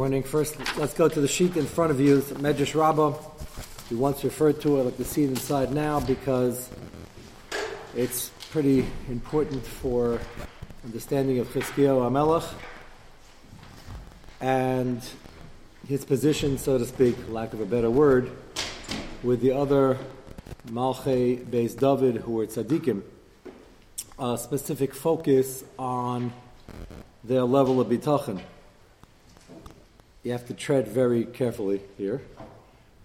Morning. First, let's go to the sheet in front of you, Medrash Rabbah. We once referred to it, like the see it inside now because it's pretty important for understanding of Chizkiyahu Amelech and his position, so to speak, lack of a better word, with the other Malchei Beis David who were tzaddikim. A specific focus on their level of bitachon you have to tread very carefully here.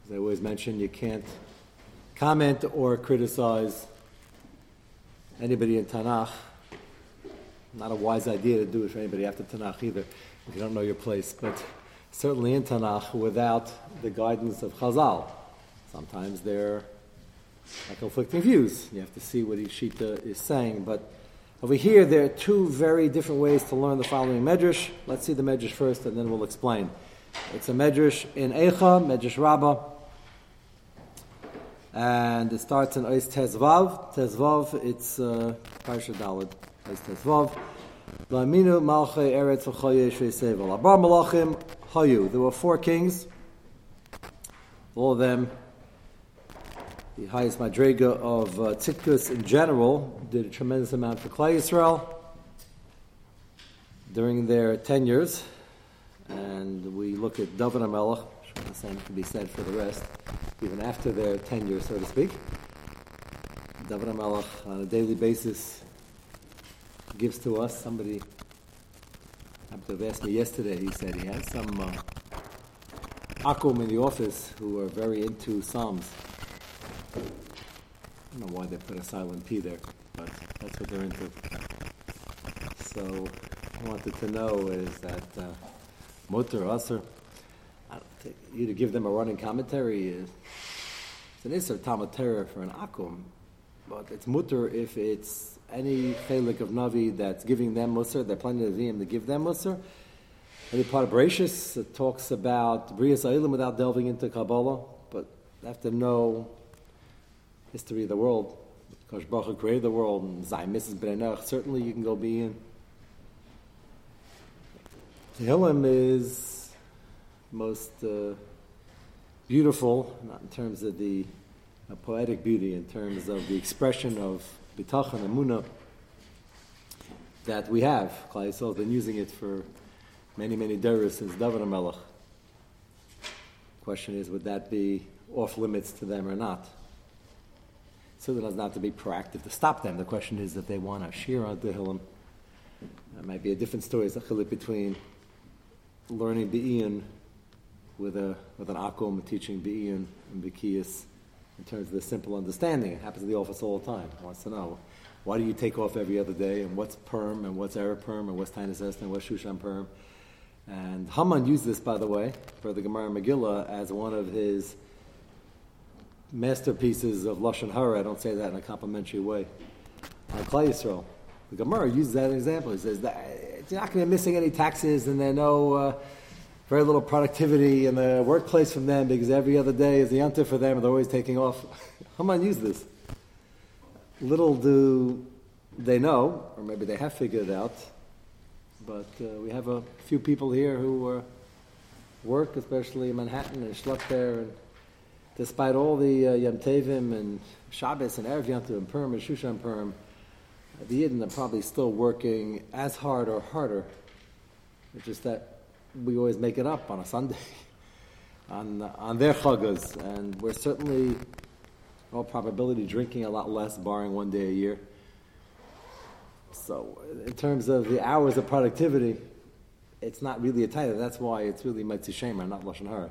As I always mention, you can't comment or criticize anybody in Tanakh. Not a wise idea to do it for anybody after Tanakh either, if you don't know your place. But certainly in Tanakh, without the guidance of Chazal, sometimes there are conflicting views. You have to see what Ishita is saying. But over here, there are two very different ways to learn the following medrash. Let's see the medrash first, and then we'll explain. It's a medrash in Eicha, medrash Rabbah, and it starts in Ois Tezvav. Tezvav, it's uh, Parsha Dalad. Ois Tezvav. Laminu Malchei Eretz V'choye Shvei Abar Malachim Hayu. There were four kings. All of them, the highest madrega of uh, in general, did a tremendous amount for Klal Yisrael during their tenures and we look at David HaMelech, the same can be said for the rest, even after their tenure, so to speak. David HaMelech, on a daily basis, gives to us. Somebody have asked me yesterday, he said he had some uh, akum in the office who are very into Psalms. I don't know why they put a silent P there, but that's what they're into. So I wanted to know is that uh, Mutter, Aser. You to give them a running commentary is it's an Isser Talmud for an Akum, but it's Mutter if it's any Chelik of Navi that's giving them Musar, they're planning to to give them Musar. Any part of Bereshis talks about Brias Eilim without delving into Kabbalah, but they have to know history of the world. Because Baruch created the world and Zay Mrs. Brenach, certainly you can go be in Tehillim is most uh, beautiful, not in terms of the uh, poetic beauty, in terms of the expression of bitachon and munah that we have. Yisrael has been using it for many, many days since David HaMelech. Question is, would that be off limits to them or not? Does not to be proactive to stop them. The question is that they want to share on Tehillim. That might be a different story. It's a between learning Be'iyun with, a, with an akum, and teaching Be'iyun and Bekiyas in terms of the simple understanding. It happens in the office all the time. He wants to know why do you take off every other day and what's Purim and what's Arab Purim and what's Tainus Est and what's Shushan Purim. And Haman used this, by the way, for the Gemara Megillah as one of his masterpieces of Lashon Hara. I don't say that in a complimentary way. On Klal Yisrael. The Gemara uses that example. He says that you're not going to be missing any taxes, and there's no uh, very little productivity in the workplace from them because every other day is the yanta for them, and they're always taking off. Haman use this. Little do they know, or maybe they have figured it out, but uh, we have a few people here who uh, work, especially in Manhattan and Schluck there, and despite all the uh, Yom Tevim and Shabbos and Erev Yom and Purim and Shushan Purim, the Yidden are probably still working as hard or harder. It's just that we always make it up on a Sunday, on, on their chagas, and we're certainly, all probability, drinking a lot less, barring one day a year. So, in terms of the hours of productivity, it's not really a title. That's why it's really Mitzvah Shemer, not Lashon Hara.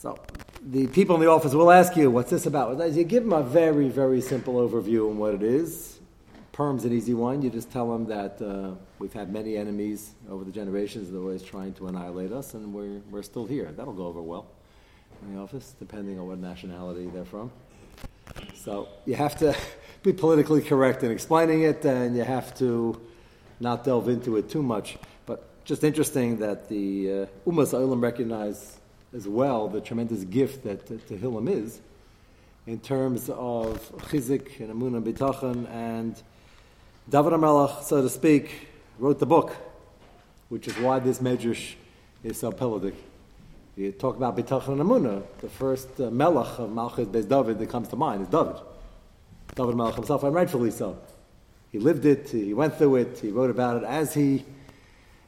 So, the people in the office will ask you, what's this about? You give them a very, very simple overview on what it is Purim's an easy one. You just tell them that uh, we've had many enemies over the generations. They're always trying to annihilate us, and we're, we're still here. That'll go over well in the office, depending on what nationality they're from. So you have to be politically correct in explaining it, and you have to not delve into it too much. But just interesting that the uh, Umas Olam recognize as well the tremendous gift that Tehillim is in terms of chizik and amunah bitachon and David HaMelech, so to speak, wrote the book, which is why this medrash is so pelodic. You talk about Bitachon and Amunah, the first uh, Melech of Malchus Bez David that comes to mind is David. David Melech himself, and rightfully so. He lived it, he went through it, he wrote about it as he,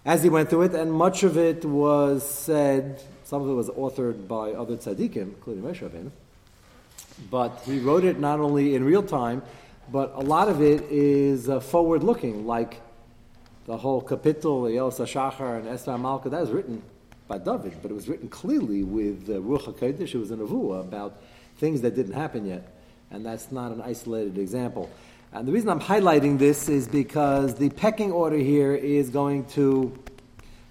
as he went through it, and much of it was said, some of it was authored by other tzaddikim, including Moshe Rabbeinu, but he wrote it not only in real time, but a lot of it is uh, forward looking, like the whole kapitel, Yelsa Shachar and Esther Malka, that was written by David, but it was written clearly with uh, Ruach HaKodesh. It was a nevuah about things that didn't happen yet, and that's not an isolated example. And the reason I'm highlighting this is because the pecking order here is going to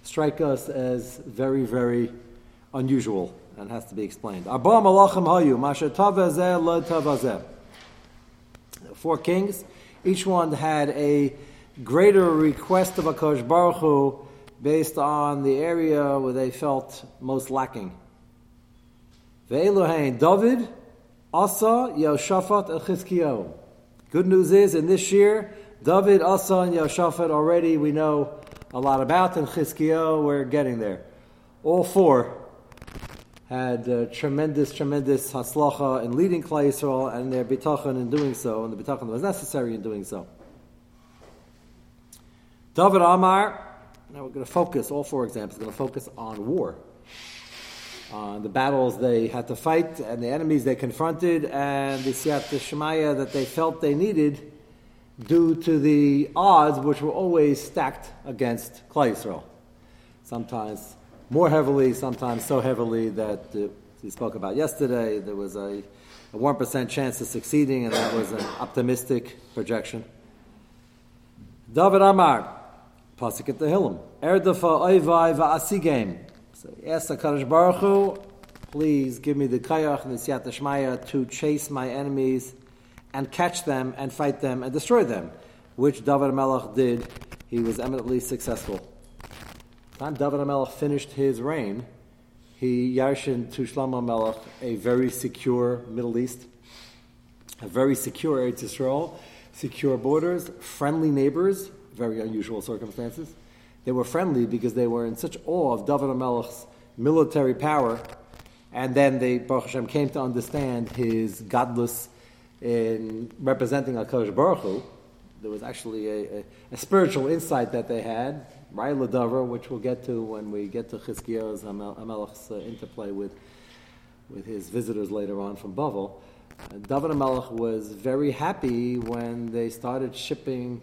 strike us as very, very unusual and has to be explained. Four kings, each one had a greater request of a Baruch Hu based on the area where they felt most lacking. David, Asa. Good news is, in this year, David, Asa, and already we know a lot about, and Chizkiyahu, we're getting there. All four had uh, tremendous, tremendous haslacha in leading Klal Yisrael and their bitachon in doing so, and the bitachon was necessary in doing so. David Amar, now we're going to focus, all four examples, going to focus on war. On the battles they had to fight and the enemies they confronted and the Siyat Shemaya that they felt they needed due to the odds which were always stacked against Klal Yisrael. Sometimes more heavily, sometimes so heavily that uh, we spoke about yesterday, there was a, a 1% chance of succeeding and that was an optimistic projection. David Amar, Pasuk at the Hillim. Erdafa oivai va'asigem. So he asked HaKadosh Baruch Hu, please give me the kayach and the siyat shmaya to chase my enemies and catch them and fight them and destroy them, which David Melech did. He was eminently successful. Time David Melech finished his reign, he yarshin to Shlomo Melech a very secure Middle East, a very secure Eretz Yisrael, secure borders, friendly neighbors, very unusual circumstances. They were friendly because they were in such awe of David HaMelech's military power, and then they, Baruch Hashem, came to understand his godless in representing HaKadosh Baruch Hu. There was actually a, a, a spiritual insight that they had, Raila Davar, which we'll get to when we get to Chizkiyahu's HaMelech's uh, interplay with, with his visitors later on from Bavel. David HaMelech was very happy when they started shipping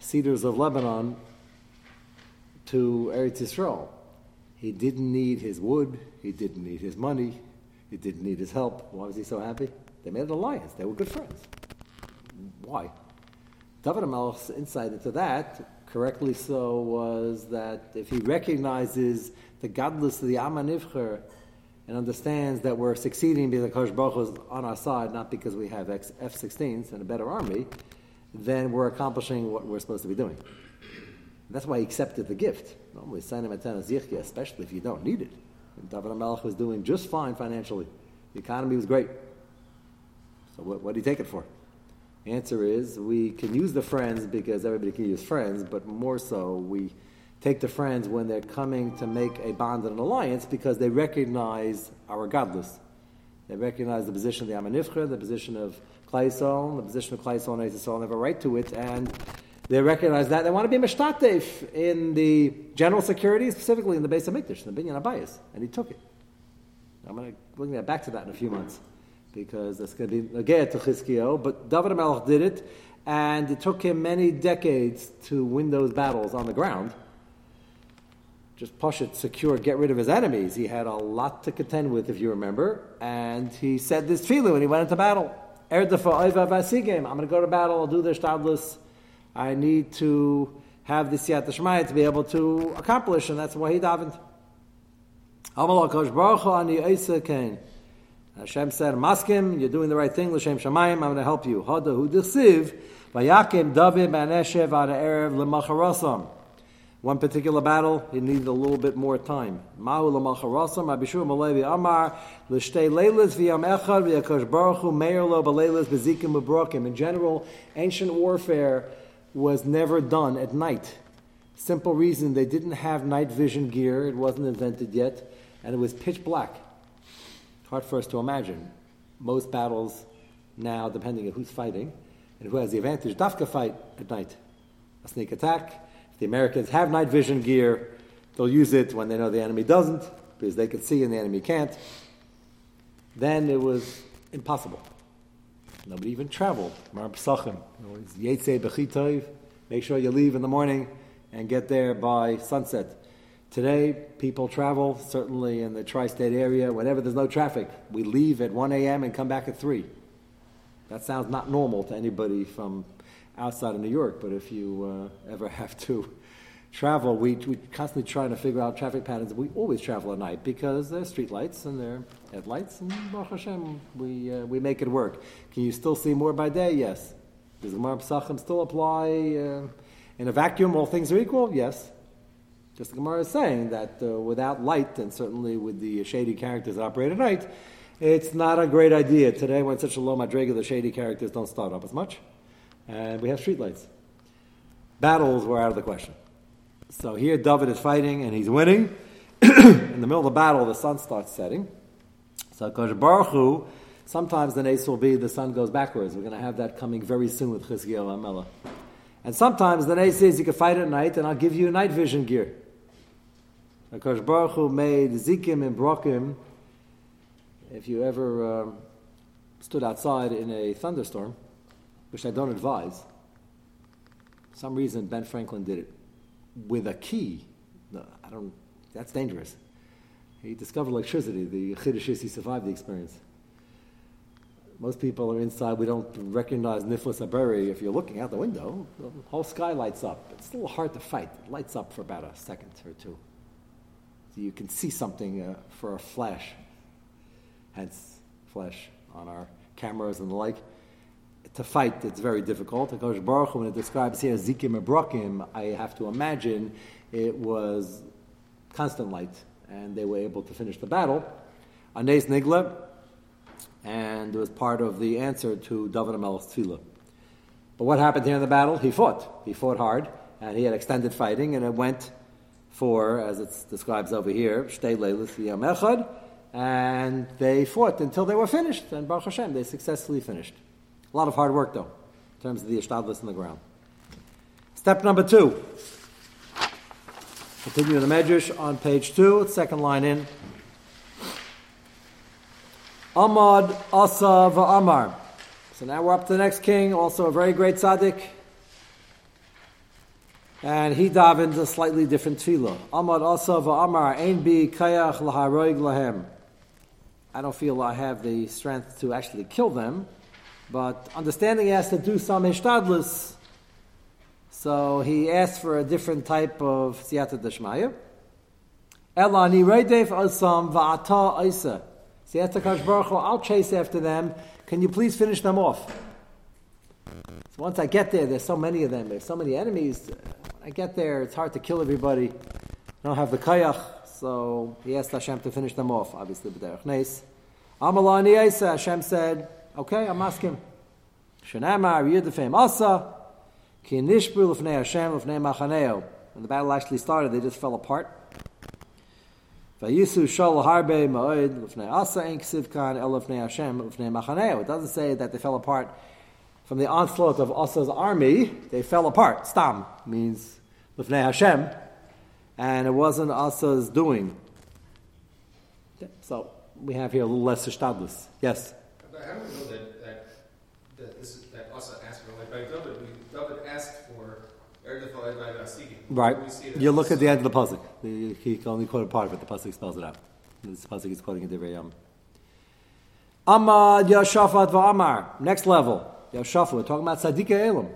cedars of Lebanon to Eretz Yisrael. He didn't need his wood, he didn't need his money, he didn't need his help. Why was he so happy? They made an alliance, they were good friends. Why? David HaMelech's insight into that, correctly so, was that if he recognizes the godless of the Amanivcher and understands that we're succeeding because Kosh Baruch is on our side, not because we have F-16s and a better army, then we're accomplishing what we're supposed to be doing. That's why he accepted the gift. Normally, sign him at Zichya, especially if you don't need it. And David HaMelech was doing just fine financially. The economy was great. So what, what do you take it for? Answer is we can use the friends because everybody can use friends, but more so we take the friends when they're coming to make a bond and an alliance because they recognize our godless. They recognize the position of the Amanifcha, the position of Klaisol, the position of Klaisol and Eisol, have a right to it, and they recognize that. They want to be Meshtatef in the general security, specifically in the base of Mikdash, the Binyan Abayas, and he took it. I'm going to bring that back to that in a few months, because that's going to be again to Chizkiyahu, but David Melech did it, and it took him many decades to win those battles on the ground. Just push it, secure, get rid of his enemies. He had a lot to contend with, if you remember, and he said this feeling when he went into battle. Er I'm going to go to battle, I'll do the shtadlus. I need to have the siyat shmaya to be able to accomplish, and that's why he davened. Hashem said, Maskim, you're doing the right thing, L'Shem Shamayim, I'm going to help you. Hada hu dechsiv, vayakim David ba'neshev ad erev l'macharasam. One particular battle, he needed a little bit more time. Mahu l'macharasam, Abishur Malevi Amar, l'shtei leilas v'yam echad v'yakosh baruch hu meir lo b'leilas b'zikim In general, ancient warfare was never done at night. Simple reason they didn't have night vision gear, it wasn't invented yet, and it was pitch black. Hard for us to imagine. Most battles now, depending on who's fighting and who has the advantage, Dafka fight at night. A sneak attack. If the Americans have night vision gear, they'll use it when they know the enemy doesn't, because they can see and the enemy can't. Then it was impossible. Nobody even traveled. Make sure you leave in the morning and get there by sunset. Today, people travel, certainly in the tri state area, whenever there's no traffic. We leave at 1 a.m. and come back at 3. That sounds not normal to anybody from outside of New York, but if you uh, ever have to travel, we, we constantly trying to figure out traffic patterns. We always travel at night because there's street lights and there are headlights, and Baruch Hashem, we, uh, we make it work. Can you still see more by day? Yes. Does the Gemara Pesachim still apply uh, in a vacuum? All things are equal? Yes. Just the Gemara is saying that uh, without light, and certainly with the shady characters that operate at night, it's not a great idea. Today, when such a low madriga, the shady characters don't start up as much, and we have streetlights. Battles were out of the question. So here David is fighting and he's winning. In the middle of the battle, the sun starts setting. So Kosh Baruch Hu, sometimes the nace will be the sun goes backwards. We're going to have that coming very soon with Chizkiel Amela. And sometimes the nace says you can fight at night and I'll give you night vision gear. Kosh Baruch Hu made Zikim and Brokim. If you ever um, stood outside in a thunderstorm, which I don't advise, some reason Ben Franklin did it with a key. I don't. That's dangerous. He discovered electricity. The Chiddush is he survived the experience. Most people are inside. We don't recognize Niflis Aberi. If you're looking out the window, the whole sky lights up. It's a little hard to fight. It lights up for about a second or two. So you can see something uh, for a flash. Hence, flash on our cameras and the like to fight, it's very difficult. Because when it describes here Zikim Abrakim, I have to imagine it was constant light, and they were able to finish the battle. Anes Nigla, and it was part of the answer to David Amel's tefillah. But what happened here in the battle? He fought. He fought hard, and he had extended fighting, and it went for, as it describes over here, Shtei Leilis Yom Echad, and they fought until they were finished, and Baruch Hashem, they successfully finished. A lot of hard work, though, in terms of the ishtadlis in the ground. Step number two. Continue the Medrash on page two, second line in. Ahmad Asa Amar. So now we're up to the next king, also a very great tzaddik. And he davened a slightly different tefillah. Amar Ein bi kayach laharoig lahem. I don't feel I have the strength to actually kill them, but understanding he has to do some ishtadlus, so he asked for a different type of siyata deshmaya. Ela ni reidev asam va'ata isa. Siyata kash baruch I'll chase after them. Can you please finish them off? So once I get there, there's so many of them. There's so many enemies. I get there, it's hard to kill everybody. I don't have the kayach, so he asked Hashem to finish them off. Obviously, b'derech neis. Amalani Isa, Hashem said, Okay, I'm asking. Shanamar Yudafim Asa Ki Nishbu Hashem Lefnei Machaneo. When the battle actually started, they just fell apart. Vayisu Shol Harbe Ma'od Lefnei Asa Ein Ksiv Kan El Hashem Machaneo. It doesn't say that they fell apart from the onslaught of Asa's army. They fell apart. Stam means Lefnei Hashem, and it wasn't Asa's doing. So we have here a little less shtadlus. Yes how do we know that, that, that this is, that Asa asked for, like by David, we, David asked for Right. You look at the end of the puzzle. He can only quote a part of it. The puzzle spells it out. This puzzle is quoting a very um. Amad Yehoshaphat v'Amar. Next level. Yehoshaphat. We're talking about Tzaddik Elam.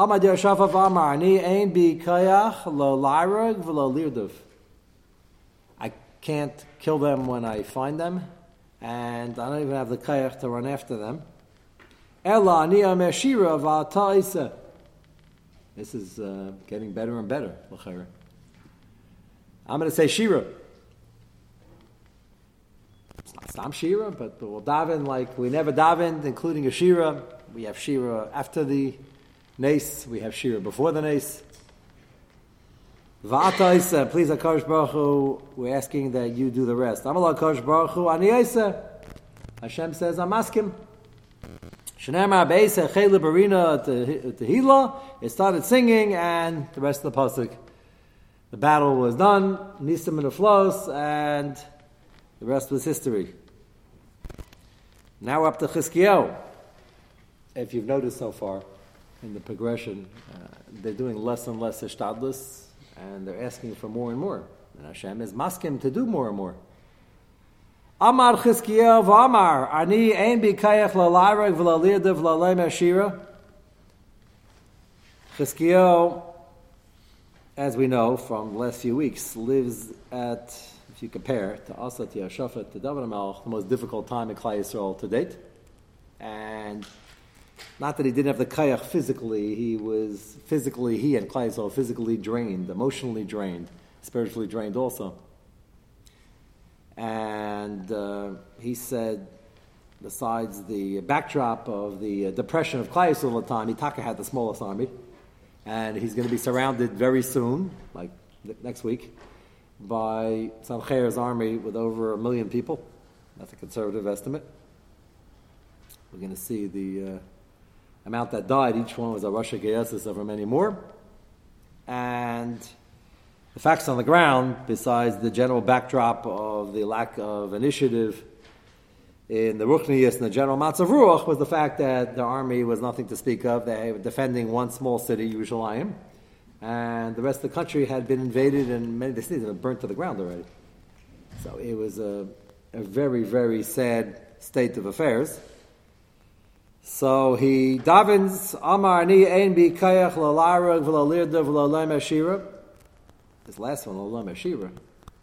Amad Yehoshaphat v'Amar. Ni ein bi kayach lo lirduv. I can't kill them when I find them and I don't even have the kayak to run after them. Ella niya meshira v'ataisa. This is uh, getting better and better. I'm going to say shira. It's not Sam shira, but we'll daven like we never davened, including a shira. We have shira after the nace. We have shira before the nace. Va'ata please Akash Baruch Hu, we're asking that you do the rest. Amal Akash Baruch Hu, Ani Hashem says, I'm asking. Shanamar Beisa Chayla Barina Tehila, it started singing, and the rest of the pasuk. The battle was done, Nisim and the flows, and the rest was history. Now up to Chizkiyahu. If you've noticed so far in the progression, uh, they're doing less and less ishtadlis, and they're asking for more and more. And Hashem is maskim to do more and more. Amar Chizkiyahu v'amar, ani ein bikayach lalareg v'lalirdav lalay mashira. Chizkiyahu, as we know from the last few weeks, lives at if you compare to Asa, to Yehoshaphat, to David Melch, the most difficult time in Klal Yisrael to date. And not that he didn't have the kayach physically, he was physically, he and Klai physically drained, emotionally drained, spiritually drained also. And uh, he said, besides the backdrop of the uh, depression of Klai at the time, Itaka had the smallest army. And he's going to be surrounded very soon, like next week, by Sancher's army with over a million people. That's a conservative estimate. We're going to see the uh, amount that died. Each one was a Russia Geyesis over many more. And the facts on the ground, besides the general backdrop of the lack of initiative in the Ruchnius and the general Matzav Ruach, was the fact that the army was nothing to speak of. They were defending one small city, Yerushalayim and the rest of the country had been invaded and many of the cities had been burnt to the ground already. So it was a, a very, very sad state of affairs. So he davens Amar ni ein bi kayach lalarag v'lalirda v'lalem ashira. This last one, lalem ashira.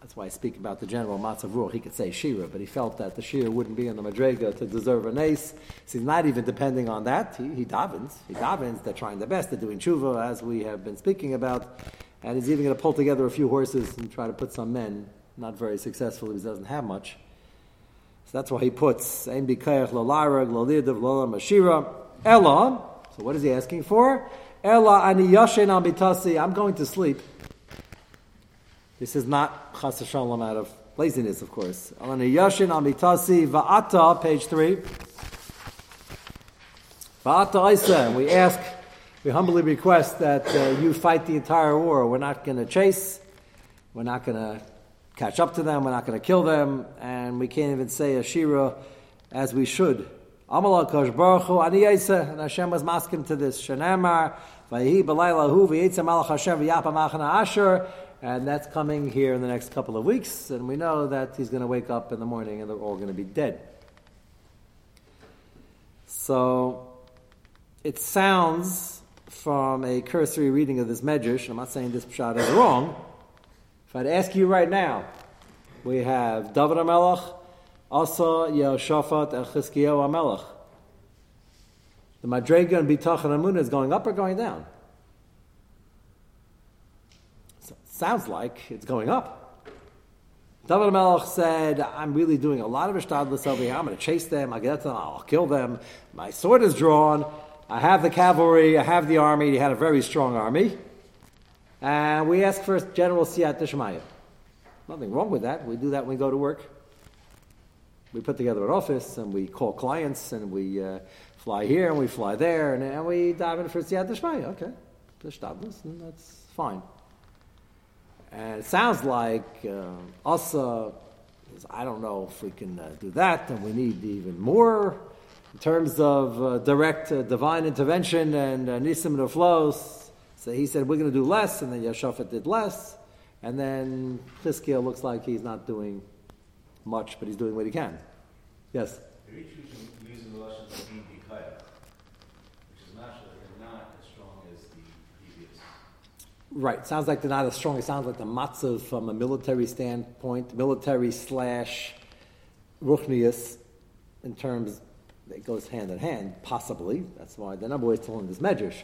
That's why I speak about the general Matzav Ruach. He could say Shira, but he felt that the Shira wouldn't be in the Madrega to deserve an ace. So he's not even depending on that. He, he davens. He davens. They're trying their best. They're doing tshuva, as we have been speaking about. And he's even going to pull together a few horses and try to put some men. Not very successfully because he doesn't have much. So that's why he puts Ein Bikayach Lalarag Lalidav Lala Mashira Ella. So what is he asking for? Ella Ani Yashin Ambitasi. I'm going to sleep. This is not chas shalom out of laziness, of course. Alani Yashin Amitasi Va'ata, page three. Va'ata Isa, we ask, we humbly request that uh, you fight the entire war. We're not going to chase. We're not going to catch up to them. We're not going to kill them. And we can't even say a shira as we should. And Hashem was masking to this. And that's coming here in the next couple of weeks, and we know that he's going to wake up in the morning and they're all going to be dead. So it sounds from a cursory reading of this medrash, I'm not saying this pshat is wrong. If I'd ask you right now, we have David HaMelech, Asa, Yehoshaphat, and Chizkiyahu HaMelech. The Madrega and Bitachon Amunah is going up or going down? Sounds like it's going up. David Melech said, I'm really doing a lot of ishtadlis over here. I'm going to chase them. I'll get them. I'll kill them. My sword is drawn. I have the cavalry. I have the army. He had a very strong army. And we ask for general siyat dishmaya. Nothing wrong with that. We do that when we go to work. We put together an office and we call clients and we uh, fly here and we fly there and, and we dive in for siyat dishmaya. Okay. Ishtadlis, and that's fine. And it sounds like uh, also, I don't know if we can uh, do that, and we need even more in terms of uh, direct uh, divine intervention and uh, nisim flows. So he said, we're going to do less, and then Yehoshaphat did less. And then Chizkiah looks like he's not doing much, but he's doing what he can. Yes? Right. Sounds like they're not as strong. It sounds like the matzah from a military standpoint, military slash ruchnius, in terms it goes hand in hand, possibly. That's why the number always telling this medrash.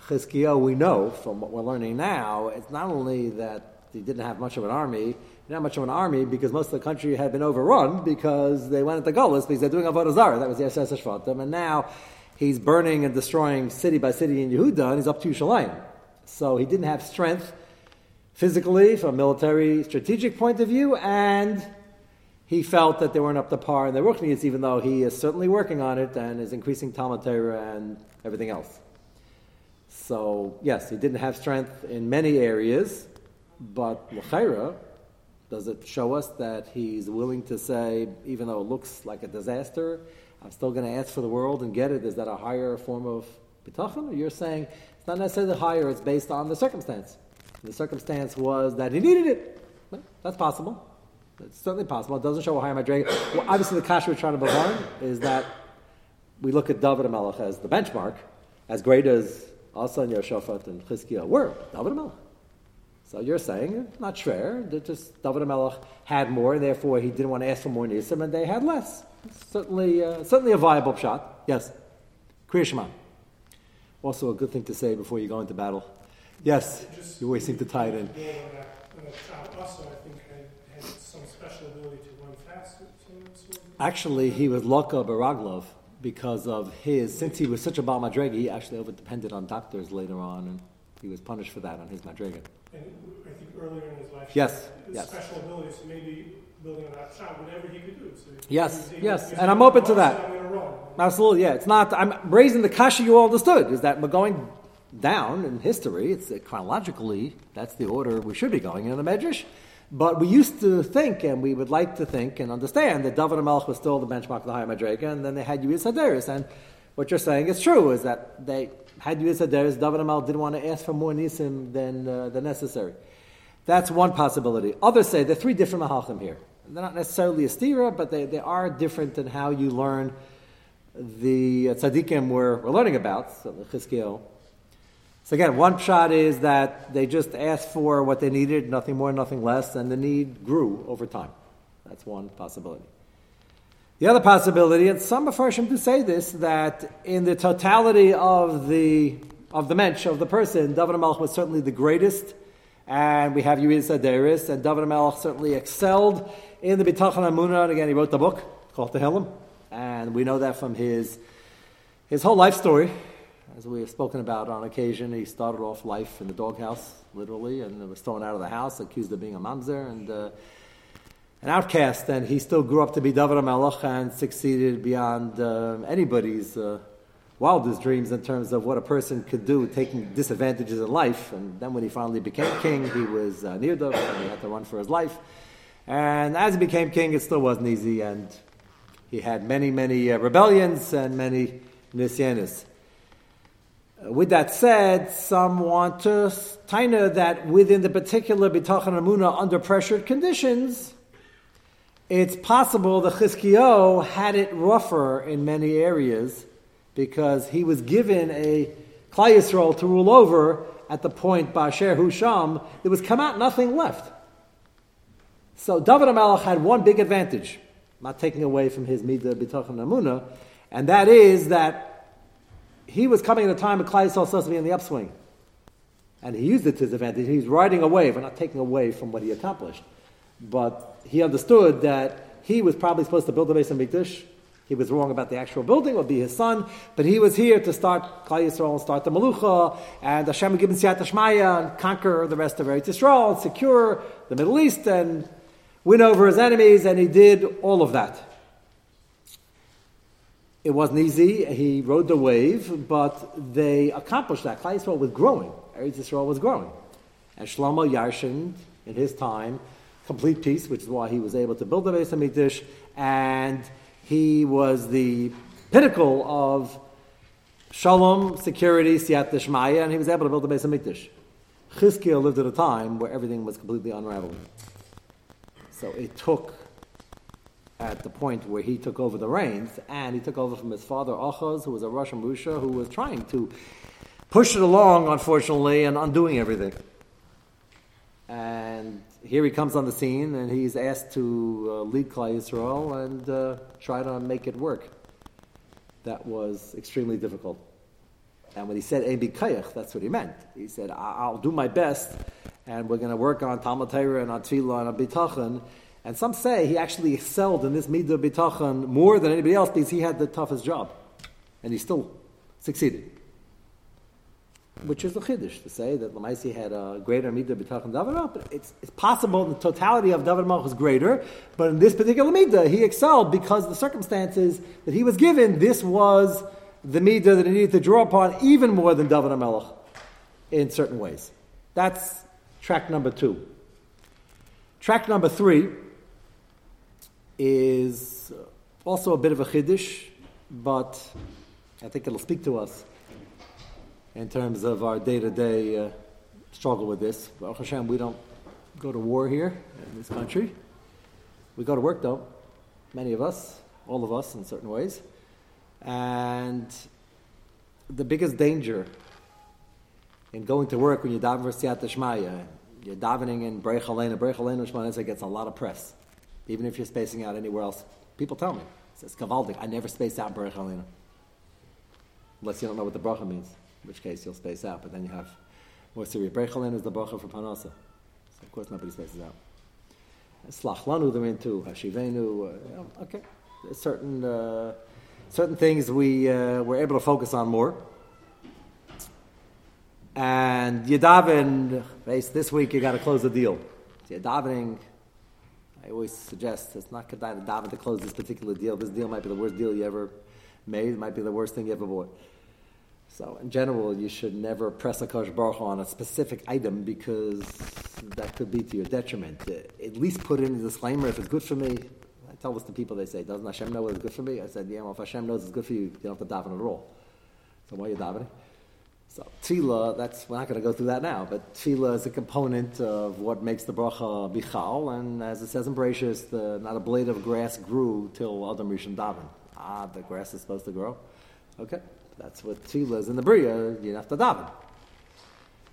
Chizkiyahu, we know from what we're learning now, it's not only that he didn't have much of an army, not much of an army because most of the country had been overrun because they went into Gullus because they're doing Avodah Zarah. That was the Yeshua Shvatim. And now he's burning and destroying city by city in Yehuda and he's up to Yerushalayim. So he didn't have strength physically, from a military strategic point of view, and he felt that they weren't up to par in their Ruchnias, even though he is certainly working on it and is increasing Talmud Torah and everything else. So, yes, he didn't have strength in many areas, but L'chaira, does it show us that he's willing to say, even though it looks like a disaster, I'm still going to ask for the world and get it? Is that a higher form of bitachon? You're saying it's not necessarily higher, it's based on the circumstance. The circumstance was that he needed it. That's possible. It's certainly possible. It doesn't show a higher madrega. Well, obviously, the kasha we're trying to bavon is that we look at David and Melech as the benchmark, as great as Asa and Yehoshaphat and Chizkiah were. David Melech. So you're saying not fair. That just David Melech had more, and therefore he didn't want to ask for more nisim, and they had less. It's certainly, uh, certainly a viable shot. Yes, Kriya Also, a good thing to say before you go into battle. Yes, you always seem to tie it in. Also, I think had, some special ability to run fast. Actually, he was Loka Baraglov because of his, since he was such a Baal Madrega, he actually over depended on doctors later on, and he was punished for that on his Madrega. And I think earlier in his life, yes, yes. special abilities, so maybe building on that whatever he could do. So yes, yes, and I'm open to that. Absolutely, yeah. It's not, I'm raising the kasha you all understood, is that we're going down in history. It's chronologically that's the order we should be going in the Medrash. But we used to think, and we would like to think and understand that David Melch was still the benchmark of the higher Madrega, and then they had Yuvis Hadaris. And what you're saying is true, is that they had Yuvis Hadaris, David Melch didn't want to ask for more Nisim than, uh, than necessary. That's one possibility. Others say there are three different Mahalchim here. They're not necessarily a stira, but they, they are different in how you learn the uh, tzaddikim we're, we're learning about, so the Chizkiel so again, one shot is that they just asked for what they needed, nothing more, nothing less, and the need grew over time. That's one possibility. The other possibility, and some Mepharshim do say this, that in the totality of the of the mensch, of the person, David Melch was certainly the greatest, and we have Yuris Adaris, and David Melch certainly excelled in the Bitachon Amunah, and again, he wrote the book called Tehillim, and we know that from his his whole life story, as we have spoken about on occasion, he started off life in the doghouse, literally, and was thrown out of the house, accused of being a mamzer and uh, an outcast. And he still grew up to be David HaMelech and succeeded beyond uh, anybody's uh, wildest dreams in terms of what a person could do, taking disadvantages in life. And then when he finally became king, he was uh, near David and he had to run for his life. And as he became king, it still wasn't easy, and he had many, many uh, rebellions and many nisyanis. With that said, some want to taina that within the particular bitachon amuna under pressured conditions, it's possible the Chizkiyo had it rougher in many areas because he was given a Yisrael to rule over at the point Basher Husham, there was come out nothing left. So David HaMelech had one big advantage, not taking away from his midah bitachon amuna, and that is that he was coming at a time when Klal Yisrael was to be in the upswing. And he used it to his advantage. He was riding a wave, and not taking away from what he accomplished. But he understood that he was probably supposed to build the base of Mikdash. He was wrong about the actual building, it would be his son, but he was here to start Klal Yisrael and start the Malucha, and Hashem would give him Siyat Shmaya and conquer the rest of Eretz Yisrael and secure the Middle East and win over his enemies, and he did all of that. It wasn't easy. He rode the wave, but they accomplished that. Klal Yisrael was growing. Eretz Yisrael was growing. And Shlomo Yarshin, in his time, complete peace, which is why he was able to build the Beis Hamikdash, and he was the pinnacle of shalom, security, siyat deshmaya, and he was able to build the Beis Hamikdash. Chizkiah lived at a time where everything was completely unraveling. So it took at the point where he took over the reins, and he took over from his father Achaz, who was a Russian Rusha, who was trying to push it along, unfortunately, and undoing everything. And here he comes on the scene, and he's asked to uh, lead Klal Yisrael and uh, try to make it work. That was extremely difficult. And when he said Ein that's what he meant. He said, I'll do my best, and we're going to work on Talmud Torah and on and on Bitachon, and some say he actually excelled in this midah bitachon more than anybody else because he had the toughest job, and he still succeeded. which is a chiddush to say that Lamaisi had a greater midah b'tachan David but it's, it's possible the totality of Melch was greater, but in this particular midah he excelled because the circumstances that he was given, this was the midah that he needed to draw upon even more than David Melch in certain ways. That's track number two. Track number three is also a bit of a chiddush, but I think it'll speak to us in terms of our day-to-day uh, struggle with this. Baruch Hashem, we don't go to war here in this country. We go to work though, many of us, all of us in certain ways. And the biggest danger in going to work when you're davening for Siyat Shmaya, you're davening in Breich Aleinu, Breich Aleinu Shmaya gets a lot of press, even if you're spacing out anywhere else. People tell me, it says Kavaldik, I never space out Breich Aleinu. Unless you don't know what the bracha means in which case you'll space out, but then you have more serious. Brechalin is the bracha for Panasa. So of course nobody spaces out. Slachlanu they're into, Hashivenu, uh, okay. Certain, uh, certain things we, uh, we're able to focus on more. And Yadavin, this week you got to close the deal. Yadaving, I always suggest it's not good to daven to close this particular deal. This deal might be the worst deal you ever made. It might be the worst thing you ever bought. So, in general, you should never press a Kosh Baruch on a specific item because that could be to your detriment. At least put in a disclaimer if it's good for me. I tell this to people, they say, Doesn't Hashem know what's good for me? I said, Yeah, well, if Hashem knows it's good for you, you don't have to daven at all. So, why are you davening? So, tefillah, that's, we're not going to go through that now, but tefillah is a component of what makes the bracha bichal, and as it says in Bereshis, not a blade of grass grew till Adam Rishon daven. Ah, the grass is supposed to grow? Okay. That's what tefillah is in the bria. You have to daven.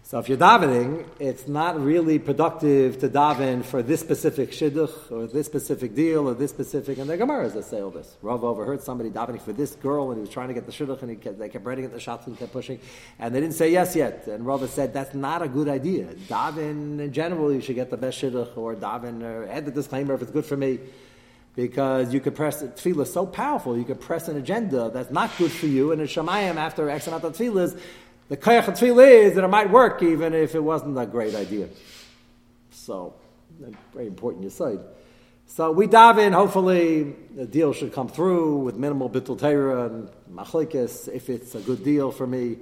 So if you're davening, it's not really productive to daven for this specific shidduch or this specific deal or this specific. And the Gemaras that say all this. Rav overheard somebody davening for this girl and he was trying to get the shidduch and he kept, they kept writing at the shots and kept pushing, and they didn't say yes yet. And Rav said that's not a good idea. Daven in general, you should get the best shidduch or daven or add the disclaimer if it's good for me because you could press tefillah so powerful, you could press an agenda that's not good for you, and in Shemayim, after X amount of tefillahs, the koyach tefillah is that it might work even if it wasn't a great idea. So, very important side. So we dive in, hopefully the deal should come through with minimal bittul Torah and machlekes, if it's a good deal for me.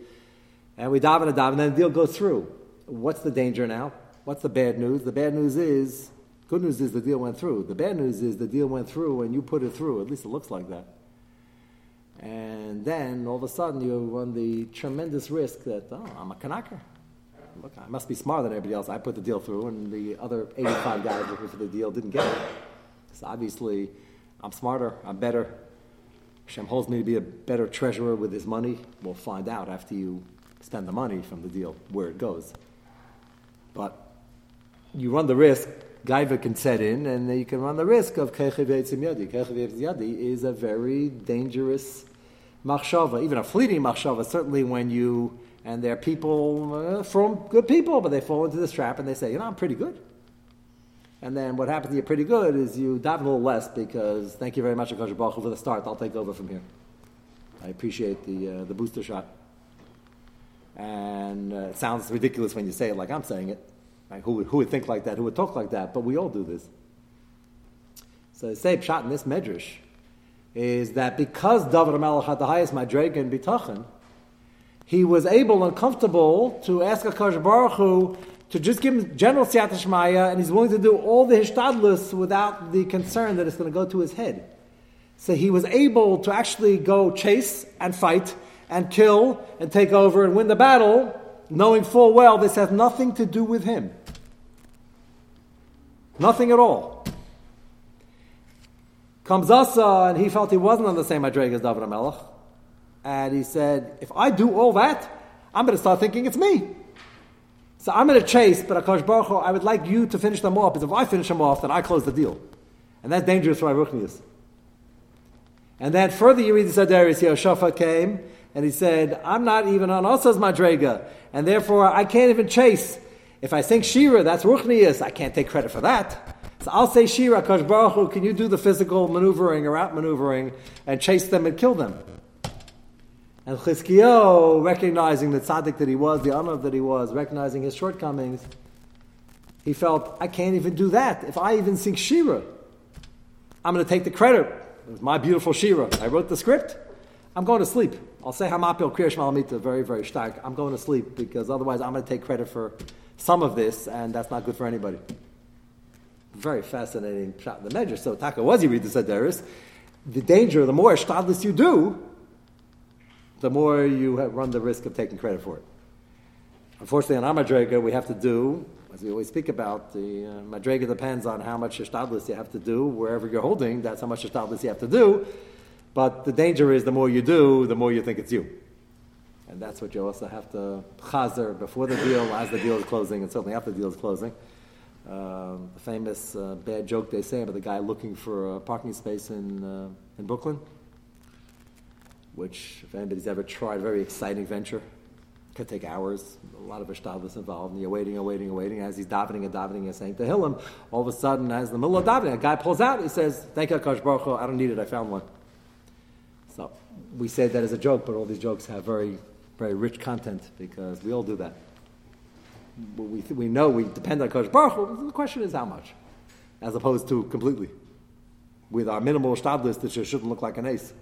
And we dive in and dive, and then the deal goes through. What's the danger now? What's the bad news? The bad news is Good news is the deal went through. The bad news is the deal went through and you put it through. At least it looks like that. And then all of a sudden you run the tremendous risk that, oh, I'm a Kanaka. Look, I must be smarter than everybody else. I put the deal through, and the other 85 guys looking for the deal didn't get it. So obviously, I'm smarter, I'm better. Hashem holds me to be a better treasurer with his money. We'll find out after you spend the money from the deal where it goes. But you run the risk gaiva can set in, and you can run the risk of kechev yadi. Kechev yadi is a very dangerous machshava, even a fleeting machshava. Certainly, when you and there are people uh, from good people, but they fall into this trap and they say, you know, I'm pretty good. And then what happens to you pretty good is you dive a little less because thank you very much, Akash Baruch for the start. I'll take over from here. I appreciate the uh, the booster shot. And uh, it sounds ridiculous when you say it like I'm saying it. Right? Who, would, who would think like that? Who would talk like that? But we all do this. So the same shot in this medrash is that because David HaMelech had the highest madrega in bitachon, he was able and comfortable to ask Akash Baruch Hu to just give him general siyat and he's willing to do all the hishtadlus without the concern that it's going to go to his head. So he was able to actually go chase and fight and kill and take over and win the battle, knowing full well this has nothing to do with him. Nothing at all. Comes Asa, and he felt he wasn't on the same Madreg as David HaMelech. And he said, if I do all that, I'm going to start thinking it's me. So I'm going to chase, but Akash Baruch Hu, I would like you to finish them off, because if I finish them off, then I close the deal. And that's dangerous for Aruchnius. And then further you read the Sadaris, Yehoshaphat came, and he said, I'm not even on Asa's Madrega, and therefore I can't even chase. If I sing Shira, that's Ruchnius. I can't take credit for that. So I'll say Shira, Kosh Baruch Hu, can you do the physical maneuvering or outmaneuvering and chase them and kill them? And Chizkiyo, recognizing the tzaddik that he was, the honor that he was, recognizing his shortcomings, he felt, I can't even do that. If I even sing Shira, I'm going to take the credit. It was my beautiful Shira. I wrote the script. I'm going to sleep. I'll say Hamapil Kriyash Malamita very, very stark. I'm going to sleep because otherwise I'm going to take credit for some of this, and that's not good for anybody. Very fascinating shot the measure. So Taka was read the Sederis. The danger, the more shtadlis you do, the more you run the risk of taking credit for it. Unfortunately, on our Madrega, we have to do, as we always speak about, the uh, Madrega depends on how much shtadlis you have to do. Wherever you're holding, that's how much shtadlis you have to do. But the danger is the more you do, the more you think it's you. And that's what you also have to chazer before the deal, as the deal is closing, and certainly after the deal is closing. Um, the famous uh, bad joke they say about the guy looking for a parking space in, uh, in Brooklyn, which, if anybody's ever tried, a very exciting venture. Could take hours, a lot of ishtadlis involved, and you're waiting and waiting and waiting. As he's davening and davening and saying Tehillim, all of a sudden, as the middle of davening, a guy pulls out, he says, Thank you, Akash Baruch Hu, I don't need it, I found one. So we say that as a joke, but all these jokes have very, very rich content because we all do that. We, we know we depend on Kosh Baruch Hu. The question is how much, as opposed to completely. With our minimal shtadlis, that shouldn't look like an ace.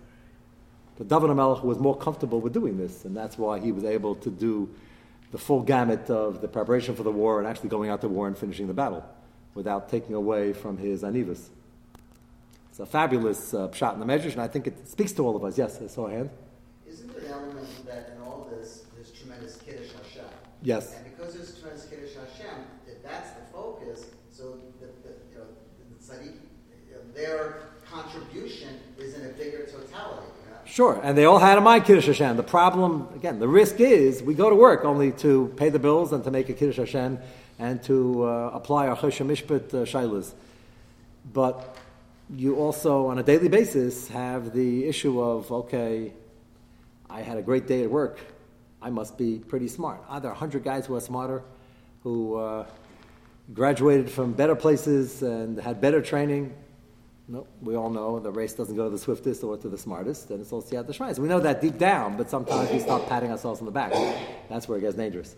But David HaMelech was more comfortable with doing this, and that's why he was able to do the full gamut of the preparation for the war and actually going out to war and finishing the battle without taking away from his anivas. It's a fabulous uh, shot in the measures, and I think it speaks to all of us. Yes, I saw a hand. Isn't there an element that in all this, there's tremendous Kiddush Hashem? Yes. And because it's tremendous Kiddush Hashem, that's the focus, so the, the, you know, the tzaddik, you know, their contribution is in a bigger totality. You know? Sure, and they all had a mind Kiddush Hashem. The problem, again, the risk is we go to work only to pay the bills and to make a Kiddush Hashem and to uh, apply our Choshen Mishpat uh, Shailas. But you also, on a daily basis, have the issue of, okay, I had a great day at work. I must be pretty smart. Are there 100 guys who are smarter, who uh, graduated from better places and had better training? No, we all know the race doesn't go to the swiftest or to the smartest, and it's all Siyat Shmai. So we know that deep down, but sometimes we stop patting ourselves on the back. That's where it gets dangerous.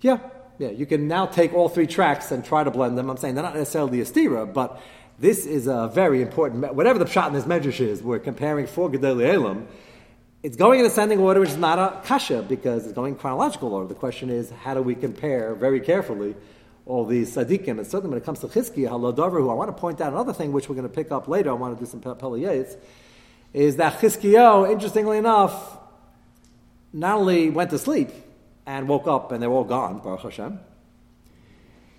Yeah, yeah, you can now take all three tracks and try to blend them. I'm saying they're not necessarily a stira, but this is a very important. Whatever the pshat in this medrash is, we're comparing four gedolei elam. It's going in ascending order, which is not a kasha because it's going chronological order. The question is, how do we compare very carefully all these tzaddikim? And certainly when it comes to Chizkiah, Halodavar, who I want to point out another thing which we're going to pick up later. I want to do some Pele Yoetz, is that Chizkiah, interestingly enough, not only went to sleep and woke up and they're all gone, Baruch Hashem.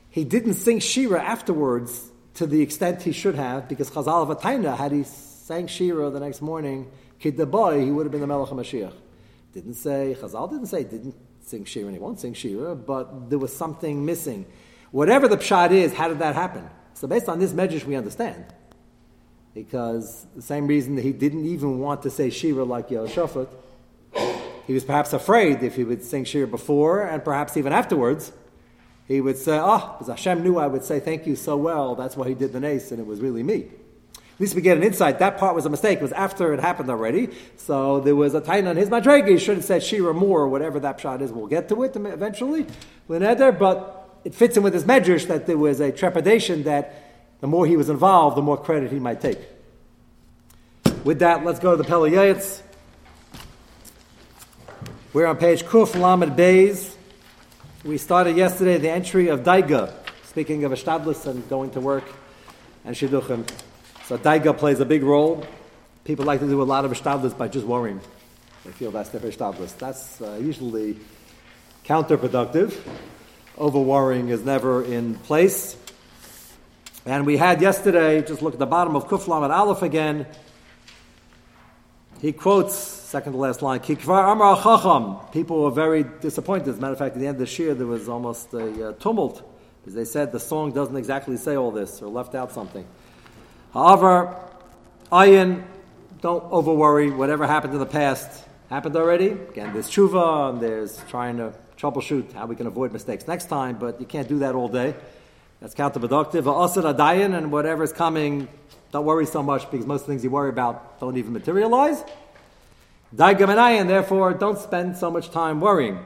He didn't sing Shira afterwards to the extent he should have because Chazal of Ataina, had he sang Shira the next morning, Kid the boy, he would have been the Melech HaMashiach. Didn't say, Chazal didn't say didn't sing Shira and he won't sing Shira, but there was something missing. Whatever the pshat is, how did that happen? So based on this medrash, we understand. Because the same reason that he didn't even want to say Shira like Yehoshaphat, he was perhaps afraid if he would sing Shira before and perhaps even afterwards, he would say, ah, Oh, because Hashem knew I would say thank you so well, that's why he did the nace, and it was really me. At least we get an insight. That part was a mistake. It was after it happened already. So there was a time on his madrega. He should have said Shira more, or whatever that pshat is. We'll get to it eventually. Lineder, but it fits in with his medrash that there was a trepidation that the more he was involved, the more credit he might take. With that, let's go to the Pele Yoetz. We're on page Kuf Lamed Beis. We started yesterday the entry of Daiga, speaking of Ashtadlis and going to work and Shidduchim. So Daiga plays a big role. People like to do a lot of Ashtadlis by just worrying. They feel that's their Ashtadlis. That's uh, usually counterproductive. Over worrying is never in place. And we had yesterday, just look at the bottom of Kuflam Lamed Aleph again. He quotes, second to last line, Kikvar Amar Chacham. People were very disappointed. As a matter of fact, at the end of the year, there was almost a uh, tumult because they said the song doesn't exactly say all this or left out something. However, Ayin, don't over worry. Whatever happened in the past happened already. Again, there's tshuva and there's trying to troubleshoot how we can avoid mistakes next time, but you can't do that all day. That's counterproductive. Asad Adayan and whatever's coming, don't worry so much because most things you worry about don't even materialize. Daiga and therefore don't spend so much time worrying.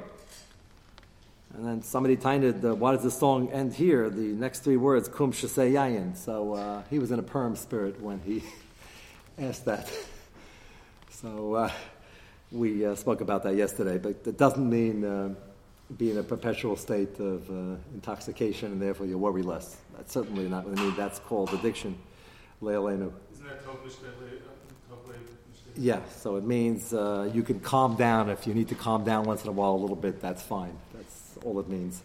And then somebody uh, why does the song end here? The next three words, kum shasei yayin. So uh, he was in a Purim spirit when he asked that. So uh, we uh, spoke about that yesterday, but it doesn't mean uh, be in a perpetual state of uh, intoxication and therefore you worry less. That's certainly not what I mean. That's called addiction. Leilenu. Isn't that Yeah, so it means uh, you can calm down if you need to calm down once in a while a little bit. That's fine. All it means.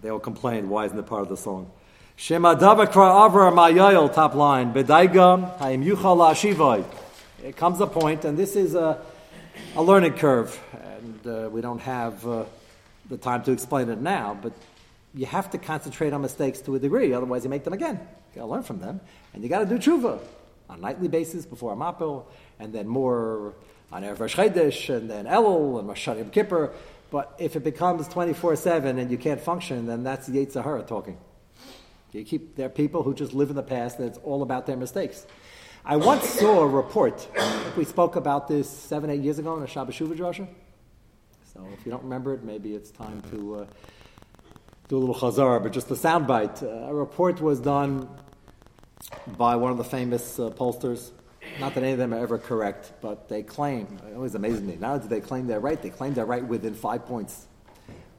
They all complain. Why isn't it part of the song? Shema davakra avra mayoil, top line. Bedaigam hayim yuchal. It comes a point, and this is a, a learning curve, and uh, we don't have uh, the time to explain it now, but you have to concentrate on mistakes to a degree, otherwise you make them again. You gotta learn from them, and you gotta do tshuva on a nightly basis before a mapil, and then more on Erev and then Elul, and Rosh Hashanah Kippur. But if it becomes 24-7 and you can't function, then that's the Yetzer talking. You keep, there are people who just live in the past and it's all about their mistakes. I once saw a report. we spoke about this seven, eight years ago in a Shabbat Shuvah Drasha. So if you don't remember it, maybe it's time to uh, do a little chazar, but just a soundbite. Uh, a report was done by one of the famous uh, pollsters. Not that any of them are ever correct, but they claim, it always amazes me, not only do they claim they're right, they claim they're right within five points,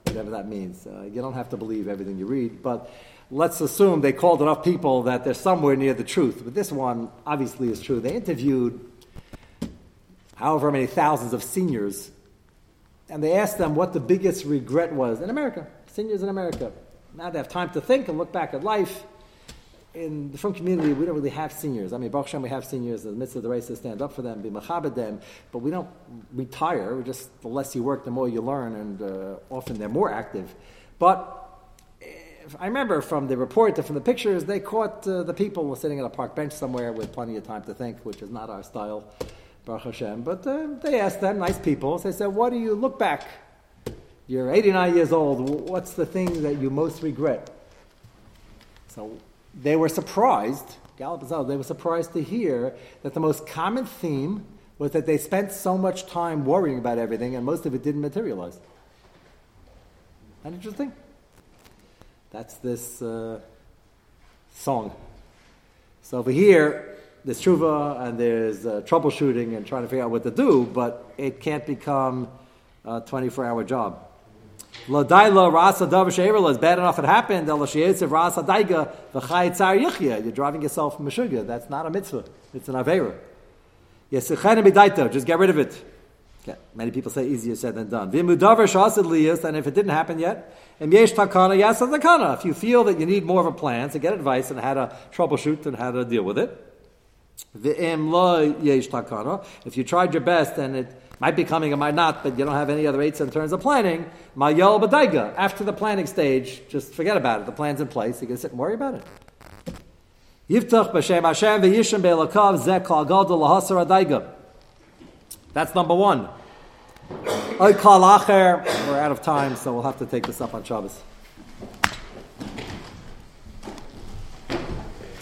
whatever that means. Uh, you don't have to believe everything you read, but let's assume they called enough people that they're somewhere near the truth. But this one obviously is true. They interviewed however many thousands of seniors, and they asked them what the biggest regret was in America, seniors in America. Now they have time to think and look back at life. In the Frum community, we don't really have seniors. I mean, Baruch Hashem, we have seniors in the midst of the race to stand up for them, be machabed them, but we don't retire. We're just the less you work, the more you learn, and uh, often they're more active. But I remember from the report from the pictures, they caught uh, the people sitting at a park bench somewhere with plenty of time to think, which is not our style, Baruch Hashem. But uh, they asked them, nice people, they said, What do you look back? You're 89 years old. What's the thing that you most regret? So they were surprised, Gallup they were surprised to hear that the most common theme was that they spent so much time worrying about everything and most of it didn't materialize. That interesting? That's this uh, song. So over here, there's tshuva and there's uh, troubleshooting and trying to figure out what to do, but it can't become a 24 hour job. Lo daila rasa davar is bad enough it happened. Lo sheyetziv rasa daiga v'chayit yichya. You're driving yourself from a. That's not a mitzvah. It's an avera. Yes, just get rid of it. Okay. Many people say easier said than done. V'mudavar shasid liyas, and if it didn't happen yet, and yesh takana yasa takana. If you feel that you need more of a plan, so get advice on how to troubleshoot and how to deal with it. V'im lo yesh takana. If you tried your best and it might be coming, it might not, but you don't have any other rates in terms of planning, mayol badaiga. After the planning stage, just forget about it. The plan's in place. You can sit and worry about it. Yiftach b'shem Hashem v'yishim be'elakav zeh kol gadol lahasar adaiga. That's number one. We're out of time, so we'll have to take this up on Shabbos.